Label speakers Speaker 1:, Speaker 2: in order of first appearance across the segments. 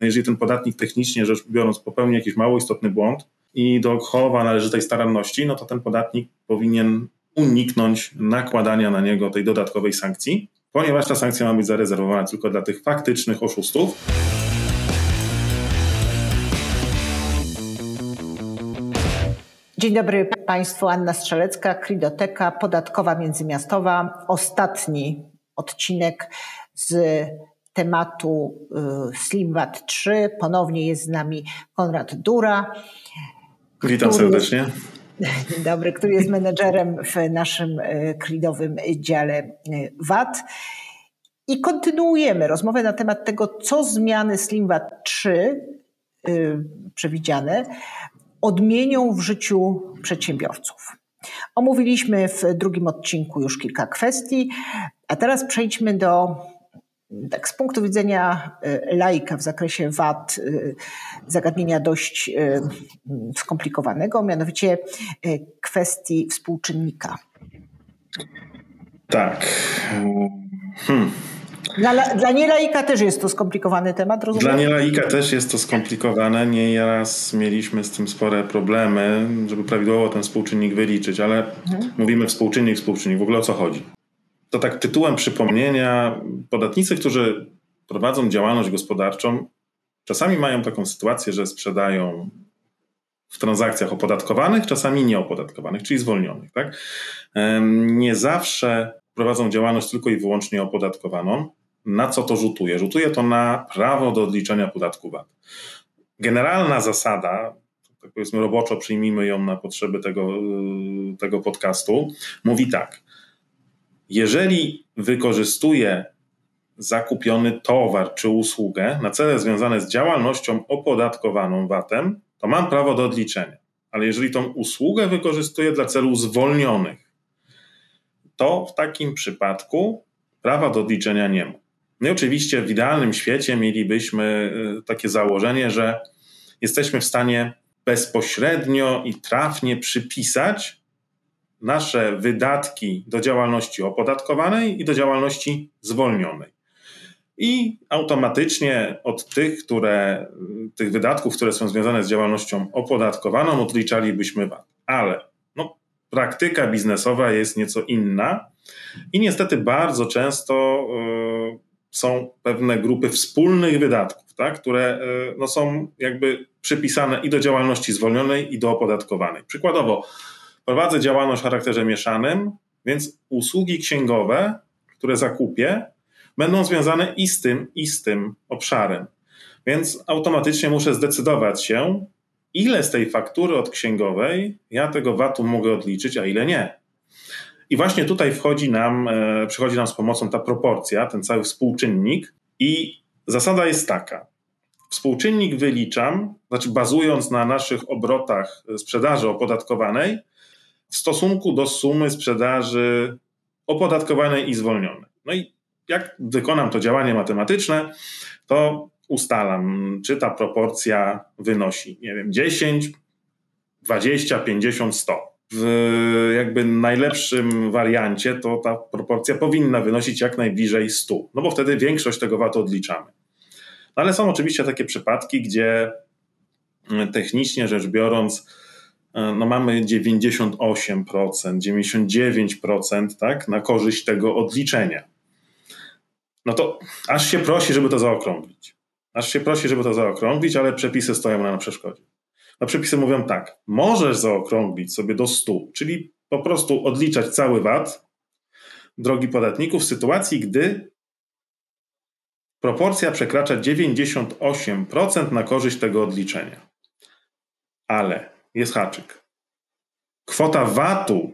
Speaker 1: Jeżeli ten podatnik technicznie rzecz biorąc popełni jakiś mało istotny błąd i dochowa należytej staranności, no to ten podatnik powinien uniknąć nakładania na niego tej dodatkowej sankcji, ponieważ ta sankcja ma być zarezerwowana tylko dla tych faktycznych oszustów.
Speaker 2: Dzień dobry Państwu, Anna Strzelecka, Kridoteka, Podatkowa Międzymiastowa. Ostatni odcinek z tematu y, SlimWat 3. Ponownie jest z nami Konrad Dura.
Speaker 1: Witam serdecznie.
Speaker 2: Dzień dobry, który jest menedżerem w naszym kridowym y, dziale y, VAT. I kontynuujemy rozmowę na temat tego, co zmiany SlimWat 3 przewidziane odmienią w życiu przedsiębiorców. Omówiliśmy w drugim odcinku już kilka kwestii, a teraz przejdźmy do, tak z punktu widzenia e, laika w zakresie VAT, e, zagadnienia dość e, skomplikowanego, mianowicie kwestii współczynnika.
Speaker 1: Tak.
Speaker 2: Hmm. Dla, dla nielaika też jest to skomplikowany temat, rozumiem?
Speaker 1: Dla nielaika też jest to skomplikowane. Nieraz mieliśmy z tym spore problemy, żeby prawidłowo ten współczynnik wyliczyć, ale mhm. mówimy współczynnik, współczynnik. W ogóle o co chodzi? To tak tytułem przypomnienia, podatnicy, którzy prowadzą działalność gospodarczą, czasami mają taką sytuację, że sprzedają w transakcjach opodatkowanych, czasami nieopodatkowanych, czyli zwolnionych. Tak? Nie zawsze prowadzą działalność tylko i wyłącznie opodatkowaną. Na co to rzutuje? Rzutuje to na prawo do odliczenia podatku VAT. Generalna zasada, tak powiedzmy roboczo przyjmijmy ją na potrzeby tego, tego podcastu, mówi tak. Jeżeli wykorzystuję zakupiony towar czy usługę na cele związane z działalnością opodatkowaną VAT-em, to mam prawo do odliczenia. Ale jeżeli tą usługę wykorzystuję dla celów zwolnionych, to w takim przypadku prawa do odliczenia nie ma. No i oczywiście w idealnym świecie mielibyśmy y, takie założenie, że jesteśmy w stanie bezpośrednio i trafnie przypisać nasze wydatki do działalności opodatkowanej i do działalności zwolnionej. I automatycznie od tych, które, tych wydatków, które są związane z działalnością opodatkowaną, odliczalibyśmy VAT. Ale praktyka biznesowa jest nieco inna i niestety bardzo często y, są pewne grupy wspólnych wydatków, tak, które y, no, są jakby przypisane i do działalności zwolnionej, i do opodatkowanej. Przykładowo, prowadzę działalność o charakterze mieszanym, więc usługi księgowe, które zakupię, będą związane i z tym, i z tym obszarem. Więc automatycznie muszę zdecydować się, ile z tej faktury od księgowej ja tego VAT-u mogę odliczyć, a ile nie. I właśnie tutaj wchodzi nam, e, przychodzi nam z pomocą ta proporcja, ten cały współczynnik i zasada jest taka. Współczynnik wyliczam, znaczy bazując na naszych obrotach sprzedaży opodatkowanej w stosunku do sumy sprzedaży opodatkowanej i zwolnionej. No i jak wykonam to działanie matematyczne, to ustalam, czy ta proporcja wynosi, nie wiem, 10, 20, 50, 100. W jakby najlepszym wariancie to ta proporcja powinna wynosić jak najbliżej 100, no bo wtedy większość tego VAT odliczamy. No ale są oczywiście takie przypadki, gdzie technicznie rzecz biorąc, no mamy 98%, 99% tak, na korzyść tego odliczenia. No to aż się prosi, żeby to zaokrąglić. Aż się prosi, żeby to zaokrąglić, ale przepisy stoją na przeszkodzie. A przepisy mówią tak, możesz zaokrąglić sobie do 100, czyli po prostu odliczać cały VAT, drogi podatników, w sytuacji, gdy proporcja przekracza 98% na korzyść tego odliczenia. Ale jest haczyk. Kwota VAT-u,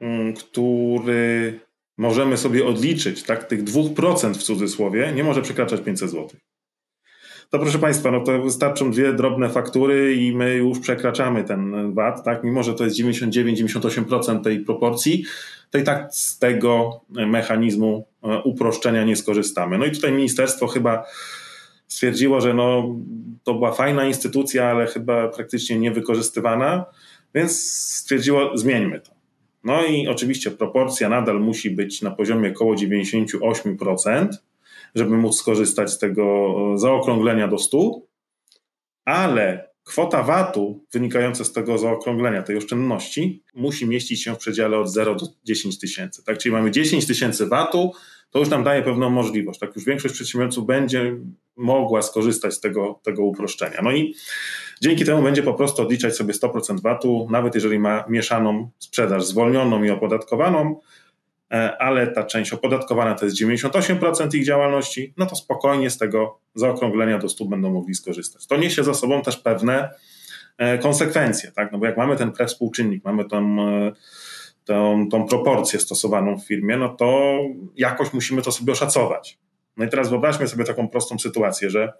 Speaker 1: mm, który możemy sobie odliczyć, tak, tych 2% w cudzysłowie, nie może przekraczać 500 zł to proszę Państwa, no to wystarczą dwie drobne faktury i my już przekraczamy ten VAT, tak? Mimo, że to jest 99-98% tej proporcji, to i tak z tego mechanizmu e, uproszczenia nie skorzystamy. No i tutaj ministerstwo chyba stwierdziło, że no, to była fajna instytucja, ale chyba praktycznie niewykorzystywana, więc stwierdziło, zmieńmy to. No i oczywiście proporcja nadal musi być na poziomie około 98%, żeby móc skorzystać z tego zaokrąglenia do 100, ale kwota VAT-u wynikająca z tego zaokrąglenia, tej oszczędności, musi mieścić się w przedziale od 0 do 10 tysięcy. Tak? Czyli mamy 10 tysięcy VAT-u, to już nam daje pewną możliwość. Tak już większość przedsiębiorców będzie mogła skorzystać z tego, tego uproszczenia. No i dzięki temu będzie po prostu odliczać sobie 100% VAT-u, nawet jeżeli ma mieszaną sprzedaż zwolnioną i opodatkowaną, e, ale ta część opodatkowana to jest 98% ich działalności, no to spokojnie z tego zaokrąglenia do 100 będą mogli skorzystać. To niesie za sobą też pewne e, konsekwencje, tak? no bo jak mamy ten współczynnik, mamy tą e, tą, tą proporcję stosowaną w firmie, no to jakoś musimy to sobie oszacować. No i teraz wyobraźmy sobie taką prostą sytuację, że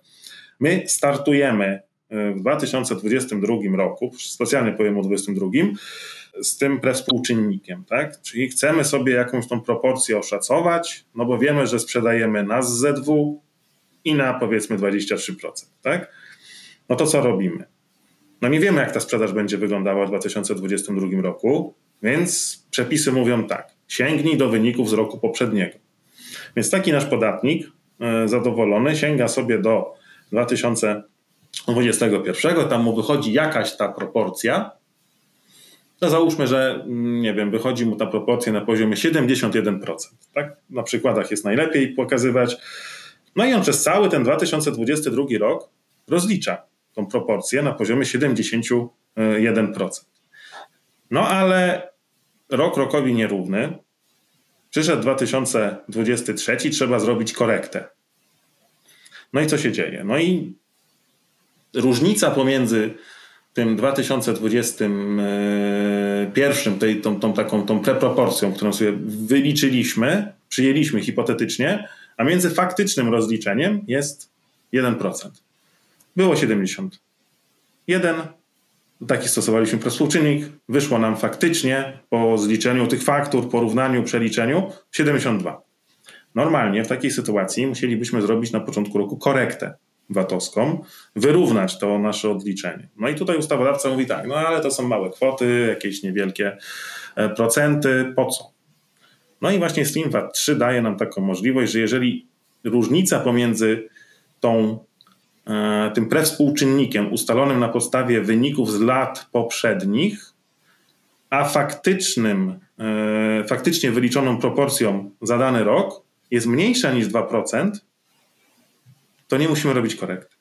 Speaker 1: my startujemy e, w 2022 roku, specjalnie powiem o 2022, z tym prewspółczynnikiem, tak? Czyli chcemy sobie jakąś tą proporcję oszacować, no bo wiemy, że sprzedajemy na ZW i na powiedzmy 23%, tak? No to co robimy? No nie wiemy, jak ta sprzedaż będzie wyglądała w 2022 roku, więc przepisy mówią tak: sięgnij do wyników z roku poprzedniego. Więc taki nasz podatnik e, zadowolony sięga sobie do 2021, tam mu wychodzi jakaś ta proporcja. No załóżmy, że mm, nie wiem, wychodzi mu ta proporcja na poziomie 71%. Tak? Na przykładach jest najlepiej pokazywać. No i on przez cały ten 2022 rok rozlicza tą proporcję na poziomie 71%. No ale rok rokowi nierówny. Przyszedł 2023, trzeba zrobić korektę. No i co się dzieje? No i różnica pomiędzy tym 2021, tej, tą, tą taką tą preproporcją, którą sobie wyliczyliśmy, przyjęliśmy hipotetycznie, a między faktycznym rozliczeniem jest 1%. Było 71, Taki stosowaliśmy współczynnik. Wyszło nam faktycznie po zliczeniu tych faktur, porównaniu, przeliczeniu 72. Normalnie w takiej sytuacji musielibyśmy zrobić na początku roku korektę VAT-owską, wyrównać to nasze odliczenie. No i tutaj ustawodawca mówi tak, no ale to są małe kwoty, jakieś niewielkie e, procenty, po co? No i właśnie Slim VAT 3 daje nam taką możliwość, że jeżeli różnica pomiędzy tą tym prewspółczynnikiem ustalonym na podstawie wyników z lat poprzednich, a faktycznym, e, faktycznie wyliczoną proporcją za dany rok jest mniejsza niż 2%, to nie musimy robić korekt.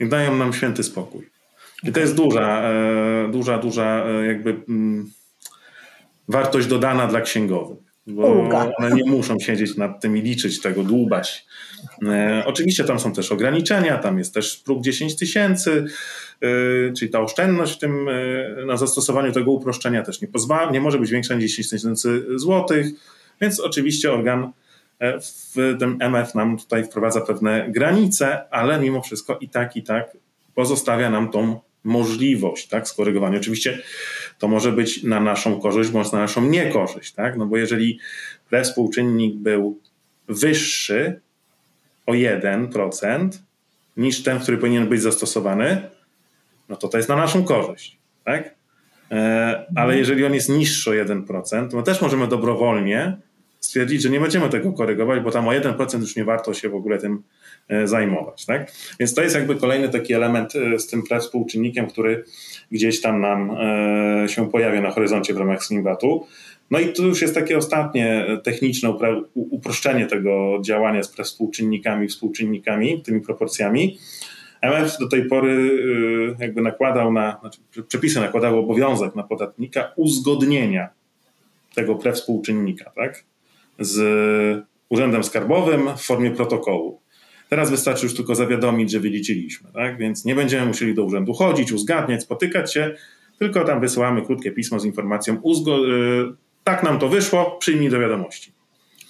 Speaker 1: I dają nam święty spokój. I to jest duża, e, duża, duża jakby mm, wartość dodana dla księgowych bo Ulga. one nie muszą siedzieć nad tym i liczyć tego, dłubać. E, oczywiście tam są też ograniczenia, tam jest też próg 10 tysięcy, e, czyli ta oszczędność w tym, e, na zastosowaniu tego uproszczenia też nie pozwala, nie może być większa niż 10 tysięcy złotych, więc oczywiście organ e, w tym MF nam tutaj wprowadza pewne granice, ale mimo wszystko i tak, i tak pozostawia nam tą możliwość tak, skorygowania. Oczywiście to może być na naszą korzyść bądź na naszą niekorzyść, tak? no bo jeżeli współczynnik był wyższy o 1% niż ten, który powinien być zastosowany, no to to jest na naszą korzyść. Tak? E, ale mhm. jeżeli on jest niższy o 1%, to też możemy dobrowolnie stwierdzić, że nie będziemy tego korygować, bo tam o 1% już nie warto się w ogóle tym E, zajmować. Tak? Więc to jest jakby kolejny taki element e, z tym współczynnikiem, który gdzieś tam nam e, się pojawia na horyzoncie w ramach Slimbatu. No i tu już jest takie ostatnie techniczne uproszczenie tego działania z współczynnikami, współczynnikami, tymi proporcjami. MF do tej pory jakby nakładał na, znaczy przepisy nakładały obowiązek na podatnika uzgodnienia tego prewspółczynnika, tak? Z Urzędem Skarbowym w formie protokołu. Teraz wystarczy już tylko zawiadomić, że wyliczyliśmy, tak? Więc nie będziemy musieli do urzędu chodzić, uzgadniać, spotykać się, tylko tam wysyłamy krótkie pismo z informacją, uzgo- y, tak nam to wyszło, przyjmij do wiadomości.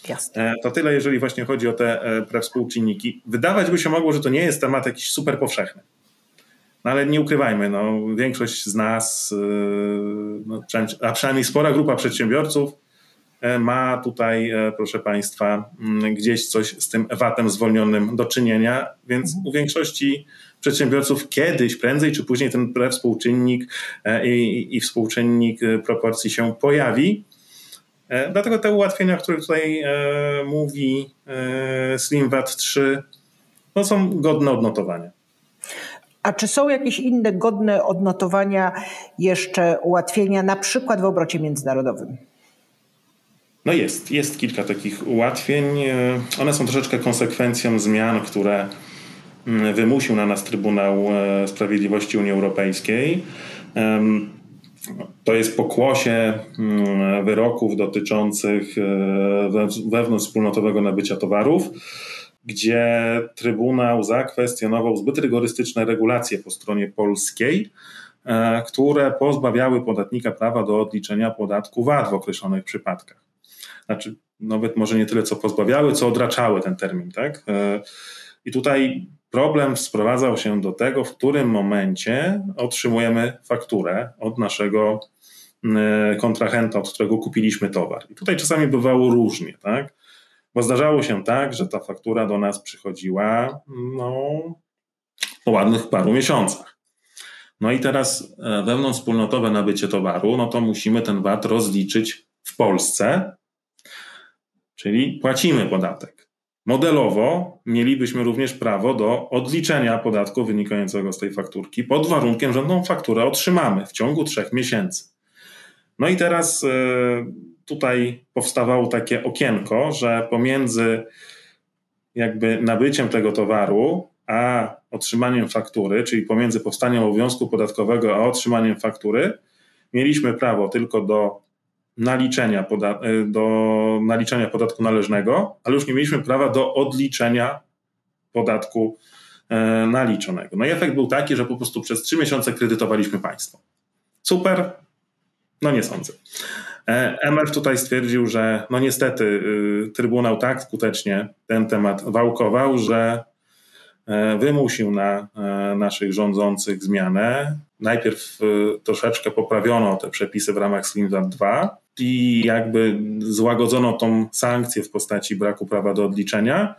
Speaker 2: Jasne.
Speaker 1: E, to tyle, jeżeli właśnie chodzi o te e, współczynniki. Wydawać by się mogło, że to nie jest temat jakiś super powszechny. No ale nie ukrywajmy, no, większość z nas, y, no, a przynajmniej spora grupa przedsiębiorców, ma tutaj, e, proszę Państwa, mm, gdzieś coś z tym VAT-em zwolnionym do czynienia, więc mhm. u większości przedsiębiorców kiedyś, prędzej czy później ten współczynnik e, i, i współczynnik proporcji się pojawi. Dlatego te ułatwienia, o których tutaj mówi SlimWat 3, no są godne odnotowania.
Speaker 2: A czy są jakieś inne godne odnotowania jeszcze ułatwienia, na przykład w obrocie międzynarodowym?
Speaker 1: No jest, jest kilka takich ułatwień. One są troszeczkę konsekwencją zmian, które mm, wymusił na nas Trybunał e, Sprawiedliwości Unii Europejskiej. To jest pokłosie mm, wyroków dotyczących e, wewnątrzwspólnotowego nabycia towarów gdzie Trybunał zakwestionował zbyt rygorystyczne regulacje po stronie polskiej, e, które pozbawiały podatnika prawa do odliczenia podatku VAT w określonych przypadkach. Znaczy, nawet może nie tyle co pozbawiały, co odraczały ten termin. Tak? E, I tutaj problem sprowadzał się do tego, w którym momencie otrzymujemy fakturę od naszego e, kontrahenta, od którego kupiliśmy towar. I tutaj czasami bywało różnie. Tak? Bo zdarzało się tak, że ta faktura do nas przychodziła no, po ładnych paru miesiącach. No i teraz e, wewnątrzwspólnotowe nabycie towaru, no to musimy ten VAT rozliczyć w Polsce, czyli płacimy podatek. Modelowo mielibyśmy również prawo do odliczenia podatku wynikającego z tej fakturki pod warunkiem, że tą fakturę otrzymamy w ciągu trzech miesięcy. No i teraz e, tutaj powstawało takie okienko, że pomiędzy jakby nabyciem tego towaru, a otrzymaniem faktury, czyli pomiędzy powstaniem obowiązku podatkowego, a otrzymaniem faktury, mieliśmy prawo tylko do naliczenia, poda e, do naliczenia podatku należnego, ale już nie mieliśmy prawa do odliczenia podatku e, naliczonego. No i efekt był taki, że po prostu przez trzy miesiące kredytowaliśmy państwo. Super? No nie sądzę. E, MF tutaj stwierdził, że no niestety y, Trybunał tak skutecznie ten temat wałkował, że wymusił na naszych rządzących zmianę. Najpierw y, troszeczkę poprawiono te przepisy w ramach SlimVat 2 i jakby złagodzono tą sankcję w postaci braku prawa do odliczenia.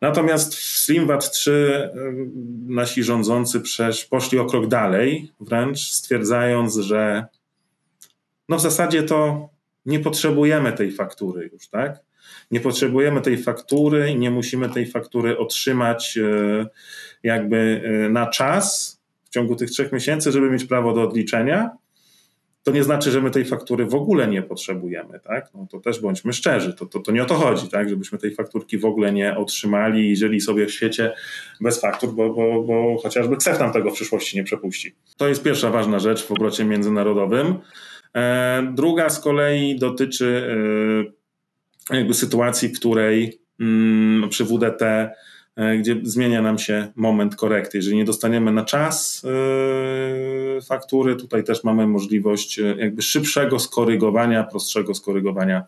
Speaker 1: Natomiast w SlimVat 3 y, nasi rządzący poszli o krok dalej, wręcz stwierdzając, że no w zasadzie to nie potrzebujemy tej faktury już, tak? Nie potrzebujemy tej faktury i nie musimy tej faktury otrzymać e, jakby e, na czas w ciągu tych trzech miesięcy, żeby mieć prawo do odliczenia. To nie znaczy, że my tej faktury w ogóle nie potrzebujemy, tak? No to też bądźmy szczerzy, to, to, to nie o to chodzi, tak? Żebyśmy tej fakturki w ogóle nie otrzymali i żyli sobie w świecie bez faktur, bo, bo, bo chociażby CEF nam tego w przyszłości nie przepuści. To jest pierwsza ważna rzecz w obrocie międzynarodowym. E, druga z kolei dotyczy e, jakby sytuacji, w której mm, przy WDT, gdzie zmienia nam się moment korekty. Jeżeli nie dostaniemy na czas faktury, tutaj też mamy możliwość jakby szybszego skorygowania, prostszego skorygowania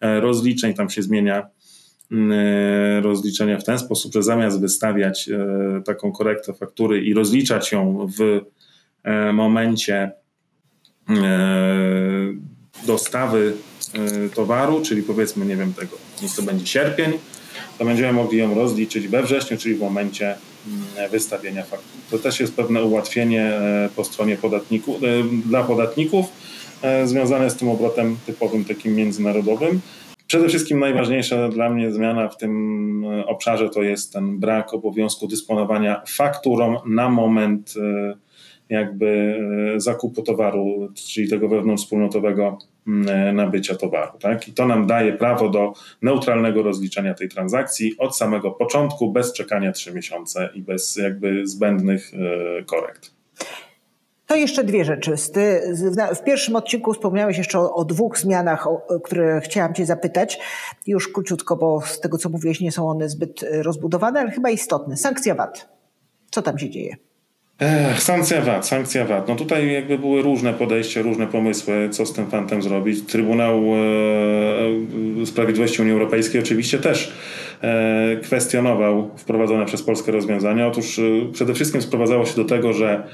Speaker 1: rozliczeń. Tam się zmienia rozliczenia w ten sposób, że zamiast wystawiać taką korektę faktury i rozliczać ją w momencie E, dostawy e, towaru, czyli powiedzmy, nie wiem tego, niech to będzie sierpień, to będziemy mogli ją rozliczyć we wrześniu, czyli w momencie mm, wystawienia faktur. To też jest pewne ułatwienie e, po stronie podatników, dla podatników związane z tym obrotem typowym, takim międzynarodowym. Przede wszystkim najważniejsza dla mnie zmiana w tym obszarze to jest ten brak obowiązku dysponowania fakturą na moment jakby e, zakupu towaru, czyli tego wewnątrzwspólnotowego e, nabycia towaru. Tak? I to nam daje prawo do neutralnego rozliczania tej transakcji od samego początku, bez czekania trzy miesiące i bez jakby zbędnych e, korekt.
Speaker 2: To jeszcze dwie rzeczy. W pierwszym odcinku wspomniałeś jeszcze o, o, dwóch zmianach, o które chciałam Cię zapytać. Już króciutko, bo z tego, co mówiłeś, nie są one zbyt rozbudowane, ale chyba istotne. Sankcja VAT. Co tam się dzieje?
Speaker 1: Ech, sankcja VAT, sankcja VAT. No tutaj jakby były różne podejścia, różne pomysły, co z tym fantem zrobić. Trybunał e, Sprawiedliwości Unii Europejskiej oczywiście też e, kwestionował wprowadzone przez Polskę rozwiązania. Otóż e, przede wszystkim sprowadzało się do tego, że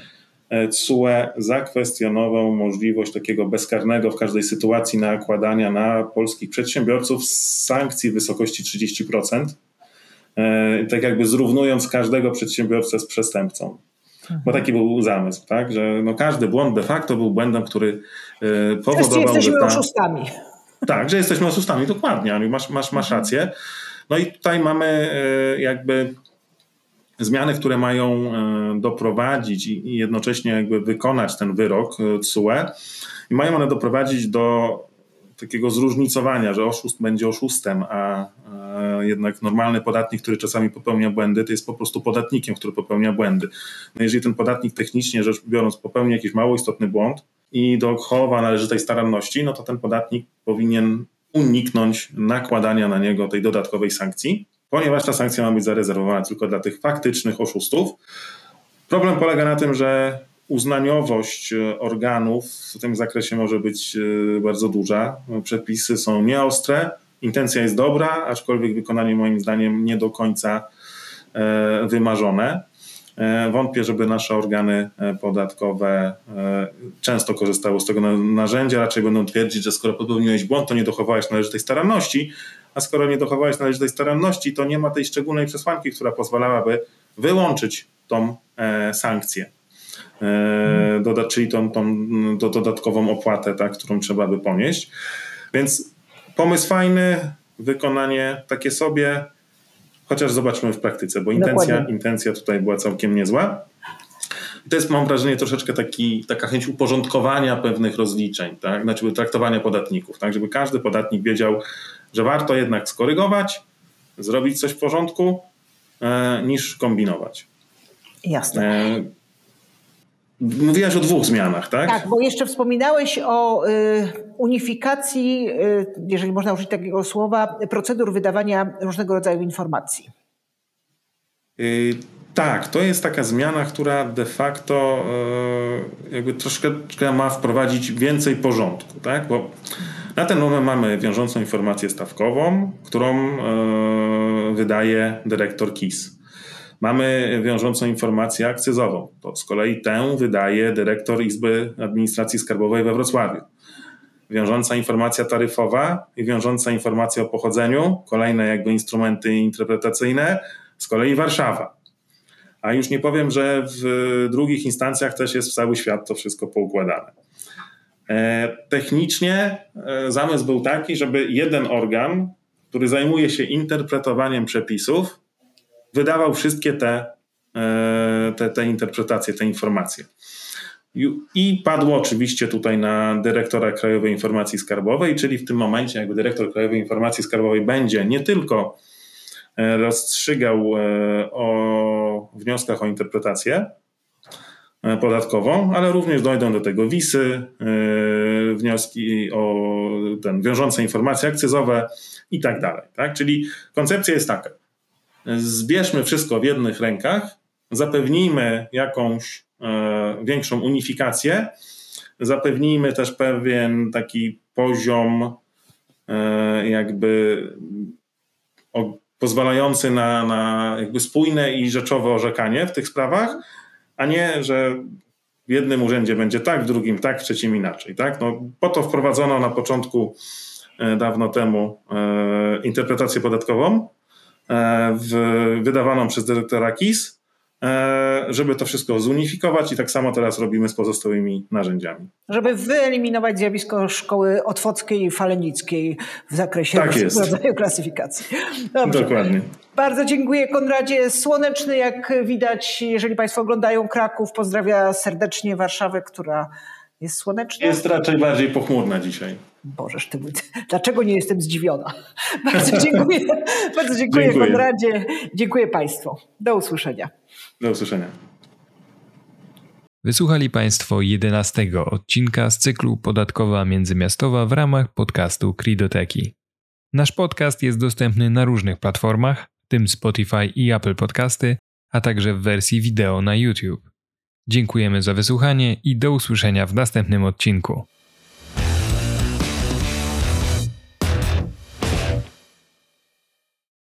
Speaker 1: CUE zakwestionował możliwość takiego bezkarnego w każdej sytuacji nakładania na polskich przedsiębiorców sankcji w wysokości 30%, tak jakby zrównując każdego przedsiębiorcę z przestępcą. Bo taki był zamysł, tak? że no każdy błąd de facto był błędem, który powodował,
Speaker 2: jesteśmy
Speaker 1: że ta...
Speaker 2: oszustami.
Speaker 1: Tak, że jesteśmy oszustami, dokładnie, masz, masz, masz mhm. rację. No i tutaj mamy e, jakby zmiany, które mają e, doprowadzić i jednocześnie jakby wykonać ten wyrok CUE i mają one doprowadzić do takiego zróżnicowania, że oszust będzie oszustem, a jednak normalny podatnik, który czasami popełnia błędy, to jest po prostu podatnikiem, który popełnia błędy. No jeżeli ten podatnik technicznie rzecz biorąc popełni jakiś mało istotny błąd i dochowa należytej staranności, no to ten podatnik powinien uniknąć nakładania na niego tej dodatkowej sankcji, ponieważ ta sankcja ma być zarezerwowana tylko dla tych faktycznych oszustów. Problem polega na tym, że uznaniowość e, organów w tym zakresie może być e, bardzo duża. Przepisy są nieostre, intencja jest dobra, aczkolwiek wykonanie moim zdaniem nie do końca e, wymarzone. Wątpię, żeby nasze organy podatkowe często korzystały z tego narzędzia. Raczej będą twierdzić, że skoro popełniłeś błąd, to nie dochowałeś należytej staranności, a skoro nie dochowałeś należytej staranności, to nie ma tej szczególnej przesłanki, która pozwalałaby wyłączyć tą sankcję. E, doda, czyli tą, tą do dodatkową opłatę, tak, którą trzeba by ponieść. Więc pomysł fajny, wykonanie takie sobie, chociaż zobaczmy w praktyce, bo intencja, intencja tutaj była całkiem niezła. I to jest, mam wrażenie, troszeczkę taki, taka chęć uporządkowania pewnych rozliczeń, tak? znaczy traktowania podatników, tak? żeby każdy podatnik wiedział, że warto jednak skorygować, zrobić coś w porządku, e, niż kombinować.
Speaker 2: Jasne. E,
Speaker 1: Mówiłaś o dwóch zmianach, tak?
Speaker 2: Tak, bo jeszcze wspominałeś o y, unifikacji, y, jeżeli można użyć takiego słowa, procedur wydawania różnego rodzaju informacji.
Speaker 1: Y, tak, to jest taka zmiana, która de facto jakby troszkę ma wprowadzić więcej porządku, tak? Bo na ten moment mamy wiążącą informację stawkową, którą wydaje dyrektor KIS. Mamy wiążącą informację akcyzową. To z kolei tę wydaje dyrektor Izby Administracji Skarbowej we Wrocławiu. Wiążąca informacja taryfowa i wiążąca informacja o pochodzeniu, kolejne jakby instrumenty interpretacyjne, z kolei Warszawa. A już nie powiem, że w drugich instancjach też jest w cały świat to wszystko poukładane. E, technicznie e, zamysł był taki, żeby jeden organ, który zajmuje się interpretowaniem przepisów, wydawał wszystkie te, e, te, te interpretacje, te informacje. I padło oczywiście tutaj na dyrektora Krajowej Informacji Skarbowej, czyli w tym momencie jakby dyrektor Krajowej Informacji Skarbowej będzie nie tylko e, rozstrzygał e, o wnioskach o interpretację podatkową, ale również dojdą do tego wisy, wnioski o ten, wiążące informacje akcyzowe i tak dalej. Tak? Czyli koncepcja jest taka zbierzmy wszystko w jednych rękach, zapewnijmy jakąś e, większą unifikację, zapewnijmy też pewien taki poziom e, jakby pozwalający na, na jakby spójne i rzeczowe orzekanie w tych sprawach, a nie, że w jednym urzędzie będzie tak, w drugim tak, w trzecim inaczej. Tak? No, po to wprowadzono na początku e, dawno temu interpretację podatkową, w, wydawaną przez dyrektora KIS, e, żeby to wszystko zunifikować i tak samo teraz robimy z pozostałymi narzędziami.
Speaker 2: Żeby wyeliminować zjawisko szkoły otwockiej i falenickiej w zakresie tak rodzaju klasyfikacji.
Speaker 1: Dobrze. Dokładnie.
Speaker 2: Bardzo dziękuję Konradzie. Słoneczny jak widać, jeżeli Państwo oglądają Kraków, pozdrawia serdecznie Warszawę, która jest słoneczna.
Speaker 1: Jest raczej bardziej pochmurna dzisiaj.
Speaker 2: Bożeż ty, dlaczego nie jestem zdziwiona? Bardzo dziękuję, bardzo dziękuję, dziękuję Konradzie. Dziękuję Państwu. Do usłyszenia.
Speaker 1: Do usłyszenia.
Speaker 3: Wysłuchali Państwo 11 odcinka z cyklu Podatkowa Międzymiastowa w ramach podcastu Kridoteki. Nasz podcast jest dostępny na różnych platformach, w tym Spotify i Apple Podcasty, a także w wersji wideo na YouTube. Dziękujemy za wysłuchanie i do usłyszenia w następnym odcinku.